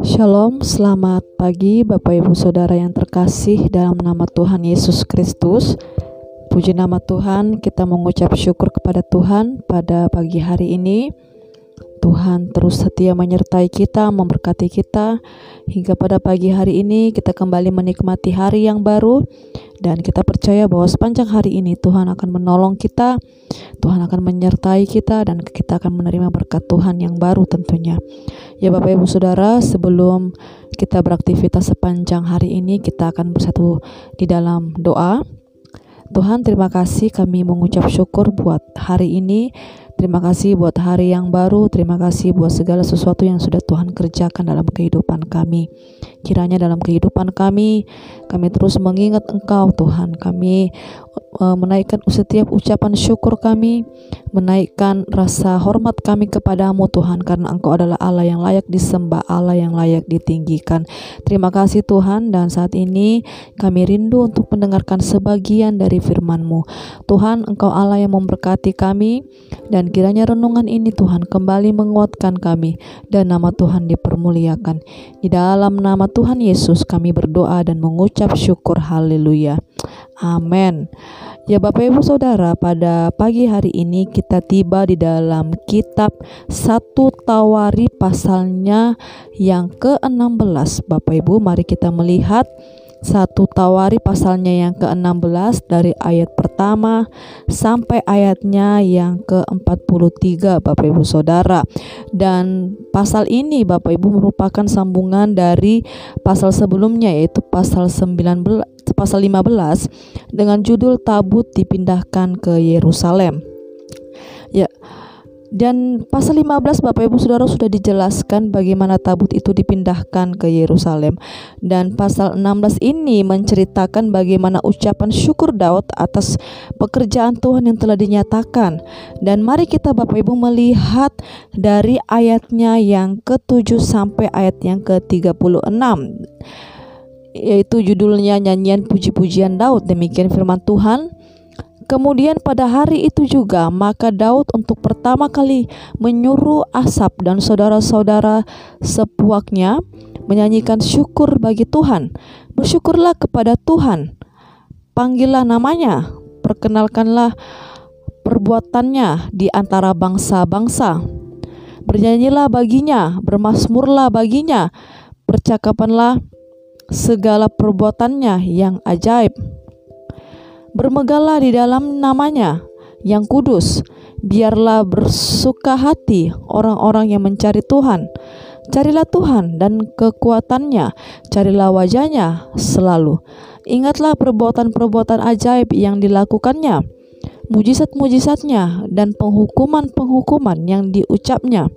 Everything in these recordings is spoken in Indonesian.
Shalom, selamat pagi Bapak Ibu Saudara yang terkasih dalam nama Tuhan Yesus Kristus. Puji nama Tuhan, kita mengucap syukur kepada Tuhan pada pagi hari ini. Tuhan terus setia menyertai kita, memberkati kita hingga pada pagi hari ini kita kembali menikmati hari yang baru dan kita percaya bahwa sepanjang hari ini Tuhan akan menolong kita, Tuhan akan menyertai kita dan kita akan menerima berkat Tuhan yang baru tentunya. Ya Bapak Ibu Saudara, sebelum kita beraktivitas sepanjang hari ini, kita akan bersatu di dalam doa. Tuhan, terima kasih kami mengucap syukur buat hari ini Terima kasih buat hari yang baru, terima kasih buat segala sesuatu yang sudah Tuhan kerjakan dalam kehidupan kami. Kiranya dalam kehidupan kami, kami terus mengingat Engkau Tuhan. Kami menaikkan setiap ucapan syukur kami, menaikkan rasa hormat kami kepadamu Tuhan karena Engkau adalah Allah yang layak disembah, Allah yang layak ditinggikan. Terima kasih Tuhan dan saat ini kami rindu untuk mendengarkan sebagian dari firman-Mu. Tuhan, Engkau Allah yang memberkati kami dan dan kiranya renungan ini Tuhan kembali menguatkan kami dan nama Tuhan dipermuliakan. Di dalam nama Tuhan Yesus kami berdoa dan mengucap syukur haleluya. Amin. Ya Bapak Ibu Saudara, pada pagi hari ini kita tiba di dalam kitab satu Tawari pasalnya yang ke-16. Bapak Ibu, mari kita melihat satu Tawari pasalnya yang ke-16 dari ayat pertama sampai ayatnya yang ke-43 Bapak Ibu Saudara. Dan pasal ini Bapak Ibu merupakan sambungan dari pasal sebelumnya yaitu pasal 19 pasal 15 dengan judul tabut dipindahkan ke Yerusalem. Ya, dan pasal 15 Bapak Ibu Saudara sudah dijelaskan bagaimana tabut itu dipindahkan ke Yerusalem. Dan pasal 16 ini menceritakan bagaimana ucapan syukur Daud atas pekerjaan Tuhan yang telah dinyatakan. Dan mari kita Bapak Ibu melihat dari ayatnya yang ke-7 sampai ayat yang ke-36 yaitu judulnya nyanyian puji-pujian Daud. Demikian firman Tuhan. Kemudian pada hari itu juga maka Daud untuk pertama kali menyuruh Asap dan saudara-saudara sepuaknya menyanyikan syukur bagi Tuhan. Bersyukurlah kepada Tuhan. Panggillah namanya, perkenalkanlah perbuatannya di antara bangsa-bangsa. Bernyanyilah baginya, bermasmurlah baginya, percakapanlah segala perbuatannya yang ajaib Bermegahlah di dalam namanya yang kudus. Biarlah bersuka hati orang-orang yang mencari Tuhan. Carilah Tuhan dan kekuatannya, carilah wajahnya selalu. Ingatlah perbuatan-perbuatan ajaib yang dilakukannya, mujizat-mujizatnya, dan penghukuman-penghukuman yang diucapnya.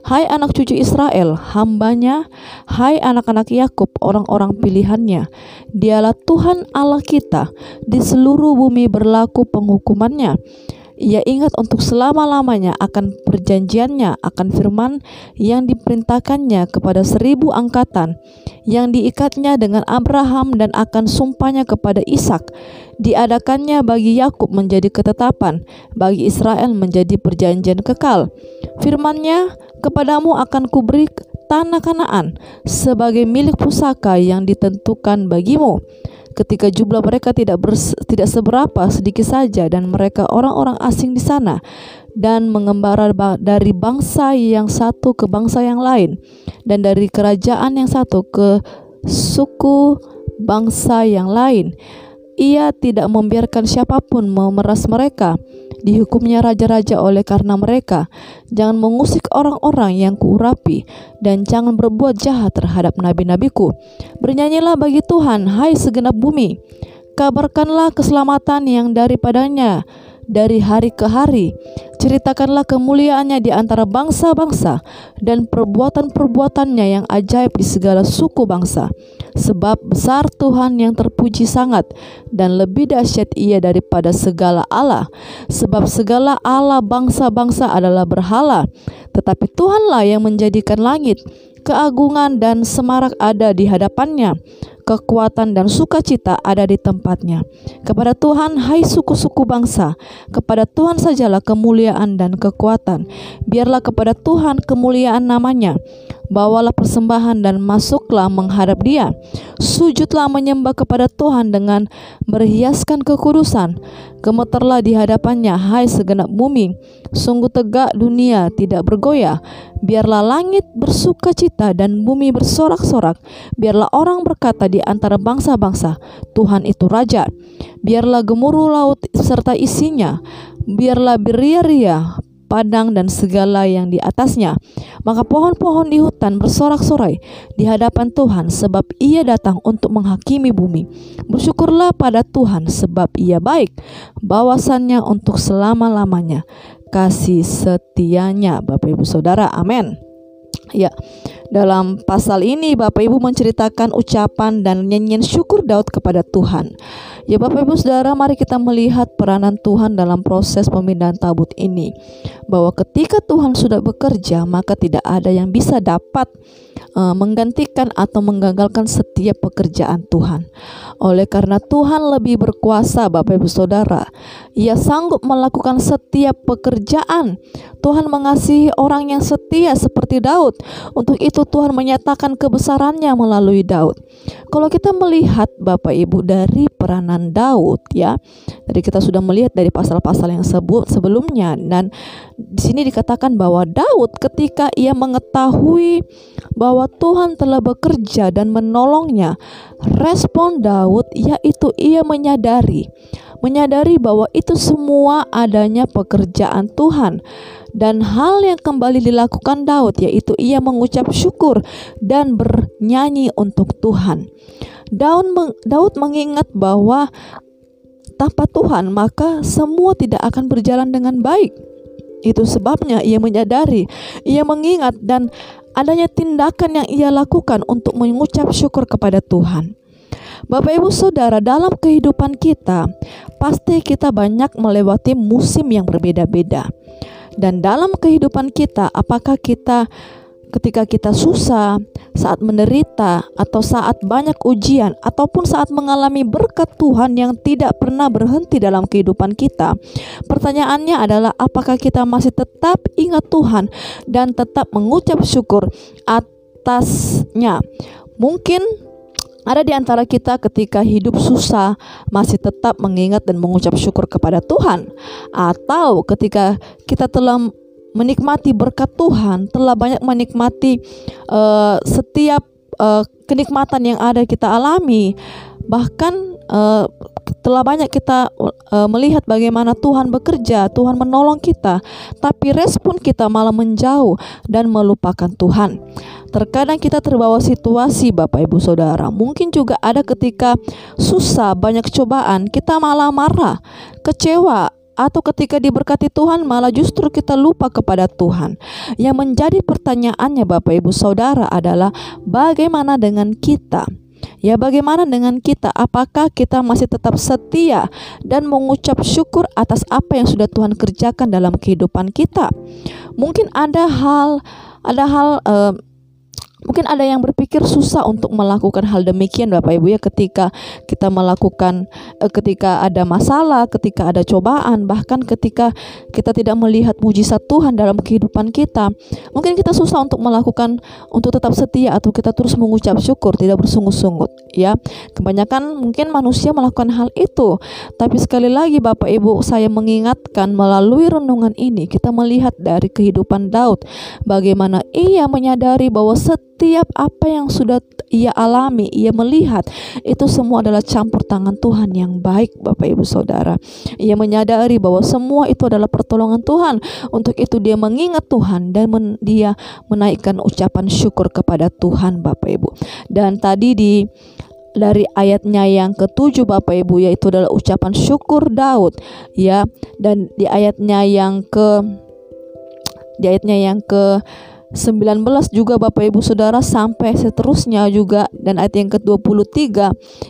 Hai anak cucu Israel, hambanya, hai anak-anak Yakub, orang-orang pilihannya. Dialah Tuhan Allah kita, di seluruh bumi berlaku penghukumannya. Ia ingat untuk selama-lamanya akan perjanjiannya, akan firman yang diperintahkannya kepada seribu angkatan, yang diikatnya dengan Abraham dan akan sumpahnya kepada Ishak. Diadakannya bagi Yakub menjadi ketetapan, bagi Israel menjadi perjanjian kekal. Firmannya, kepadamu akan kuberi tanah Kanaan sebagai milik pusaka yang ditentukan bagimu ketika jumlah mereka tidak bers, tidak seberapa sedikit saja dan mereka orang-orang asing di sana dan mengembara dari bangsa yang satu ke bangsa yang lain dan dari kerajaan yang satu ke suku bangsa yang lain ia tidak membiarkan siapa pun memeras mereka dihukumnya raja-raja oleh karena mereka. Jangan mengusik orang-orang yang kuurapi, dan jangan berbuat jahat terhadap nabi-nabiku. Bernyanyilah bagi Tuhan, hai segenap bumi. Kabarkanlah keselamatan yang daripadanya dari hari ke hari. Ceritakanlah kemuliaannya di antara bangsa-bangsa dan perbuatan-perbuatannya yang ajaib di segala suku bangsa. Sebab besar Tuhan yang terpuji sangat dan lebih dahsyat ia daripada segala Allah. Sebab segala Allah bangsa-bangsa adalah berhala, tetapi Tuhanlah yang menjadikan langit keagungan dan semarak ada di hadapannya kekuatan dan sukacita ada di tempatnya. Kepada Tuhan, hai suku-suku bangsa, kepada Tuhan sajalah kemuliaan dan kekuatan. Biarlah kepada Tuhan kemuliaan namanya. Bawalah persembahan dan masuklah menghadap dia. Sujudlah menyembah kepada Tuhan dengan berhiaskan kekudusan. Gemeterlah di hadapannya, hai segenap bumi. Sungguh tegak dunia tidak bergoyah. Biarlah langit bersuka cita dan bumi bersorak-sorak. Biarlah orang berkata di antara bangsa-bangsa, Tuhan itu Raja. Biarlah gemuruh laut serta isinya. Biarlah beria-ria padang dan segala yang di atasnya. Maka pohon-pohon di hutan bersorak-sorai di hadapan Tuhan sebab ia datang untuk menghakimi bumi. Bersyukurlah pada Tuhan sebab ia baik, bawasannya untuk selama-lamanya. Kasih setianya Bapak Ibu Saudara. Amin. Ya, dalam pasal ini Bapak Ibu menceritakan ucapan dan nyanyian syukur Daud kepada Tuhan. Ya Bapak Ibu Saudara, mari kita melihat peranan Tuhan dalam proses pemindahan tabut ini. Bahwa ketika Tuhan sudah bekerja, maka tidak ada yang bisa dapat uh, menggantikan atau menggagalkan setiap pekerjaan Tuhan. Oleh karena Tuhan lebih berkuasa Bapak Ibu Saudara, Ia sanggup melakukan setiap pekerjaan. Tuhan mengasihi orang yang setia seperti Daud. Untuk itu Tuhan menyatakan kebesarannya melalui Daud. Kalau kita melihat Bapak Ibu dari peranan Daud ya, jadi kita sudah melihat dari pasal-pasal yang sebut sebelumnya dan di sini dikatakan bahwa Daud ketika ia mengetahui bahwa Tuhan telah bekerja dan menolongnya, respon Daud yaitu ia menyadari menyadari bahwa itu semua adanya pekerjaan Tuhan dan hal yang kembali dilakukan Daud yaitu ia mengucap syukur dan bernyanyi untuk Tuhan. Daud Daud mengingat bahwa tanpa Tuhan maka semua tidak akan berjalan dengan baik. Itu sebabnya ia menyadari, ia mengingat dan adanya tindakan yang ia lakukan untuk mengucap syukur kepada Tuhan. Bapak Ibu Saudara, dalam kehidupan kita pasti kita banyak melewati musim yang berbeda-beda. Dan dalam kehidupan kita, apakah kita ketika kita susah, saat menderita, atau saat banyak ujian, ataupun saat mengalami berkat Tuhan yang tidak pernah berhenti dalam kehidupan kita, pertanyaannya adalah: apakah kita masih tetap ingat Tuhan dan tetap mengucap syukur atasnya? Mungkin ada di antara kita ketika hidup susah masih tetap mengingat dan mengucap syukur kepada Tuhan atau ketika kita telah menikmati berkat Tuhan, telah banyak menikmati uh, setiap uh, kenikmatan yang ada kita alami, bahkan uh, telah banyak kita uh, melihat bagaimana Tuhan bekerja, Tuhan menolong kita, tapi respon kita malah menjauh dan melupakan Tuhan. Terkadang kita terbawa situasi Bapak Ibu Saudara. Mungkin juga ada ketika susah, banyak cobaan, kita malah marah, kecewa, atau ketika diberkati Tuhan malah justru kita lupa kepada Tuhan. Yang menjadi pertanyaannya Bapak Ibu Saudara adalah bagaimana dengan kita? Ya, bagaimana dengan kita? Apakah kita masih tetap setia dan mengucap syukur atas apa yang sudah Tuhan kerjakan dalam kehidupan kita? Mungkin ada hal ada hal uh, Mungkin ada yang berpikir susah untuk melakukan hal demikian Bapak Ibu ya ketika kita melakukan eh, ketika ada masalah, ketika ada cobaan, bahkan ketika kita tidak melihat mujizat Tuhan dalam kehidupan kita. Mungkin kita susah untuk melakukan untuk tetap setia atau kita terus mengucap syukur, tidak bersungut-sungut ya. Kebanyakan mungkin manusia melakukan hal itu. Tapi sekali lagi Bapak Ibu, saya mengingatkan melalui renungan ini kita melihat dari kehidupan Daud bagaimana ia menyadari bahwa setiap setiap apa yang sudah ia alami, ia melihat itu semua adalah campur tangan Tuhan yang baik, Bapak Ibu Saudara. Ia menyadari bahwa semua itu adalah pertolongan Tuhan. Untuk itu dia mengingat Tuhan dan men dia menaikkan ucapan syukur kepada Tuhan, Bapak Ibu. Dan tadi di dari ayatnya yang ketujuh Bapak Ibu yaitu adalah ucapan syukur Daud ya dan di ayatnya yang ke di ayatnya yang ke 19 juga Bapak Ibu Saudara sampai seterusnya juga dan ayat yang ke-23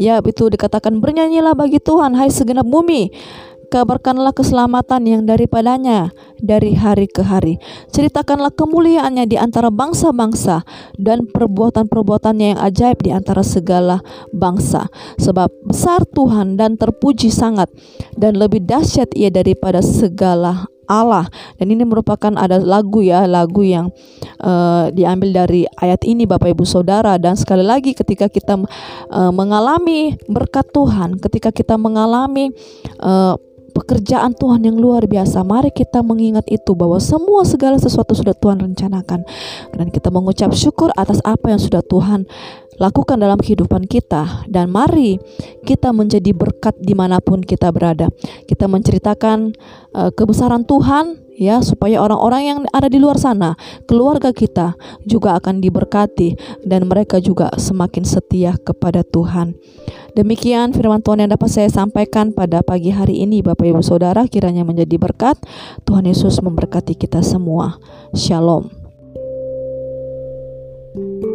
ya itu dikatakan bernyanyilah bagi Tuhan hai segenap bumi kabarkanlah keselamatan yang daripadanya dari hari ke hari. Ceritakanlah kemuliaannya di antara bangsa-bangsa dan perbuatan-perbuatannya yang ajaib di antara segala bangsa. Sebab besar Tuhan dan terpuji sangat dan lebih dahsyat ia daripada segala Allah. Dan ini merupakan ada lagu ya lagu yang uh, diambil dari ayat ini Bapak Ibu Saudara. Dan sekali lagi ketika kita uh, mengalami berkat Tuhan ketika kita mengalami uh, pekerjaan Tuhan yang luar biasa. Mari kita mengingat itu bahwa semua segala sesuatu sudah Tuhan rencanakan. Dan kita mengucap syukur atas apa yang sudah Tuhan lakukan dalam kehidupan kita. Dan mari kita menjadi berkat di mana pun kita berada. Kita menceritakan uh, kebesaran Tuhan ya supaya orang-orang yang ada di luar sana keluarga kita juga akan diberkati dan mereka juga semakin setia kepada Tuhan. Demikian firman Tuhan yang dapat saya sampaikan pada pagi hari ini Bapak Ibu Saudara kiranya menjadi berkat. Tuhan Yesus memberkati kita semua. Shalom. thank you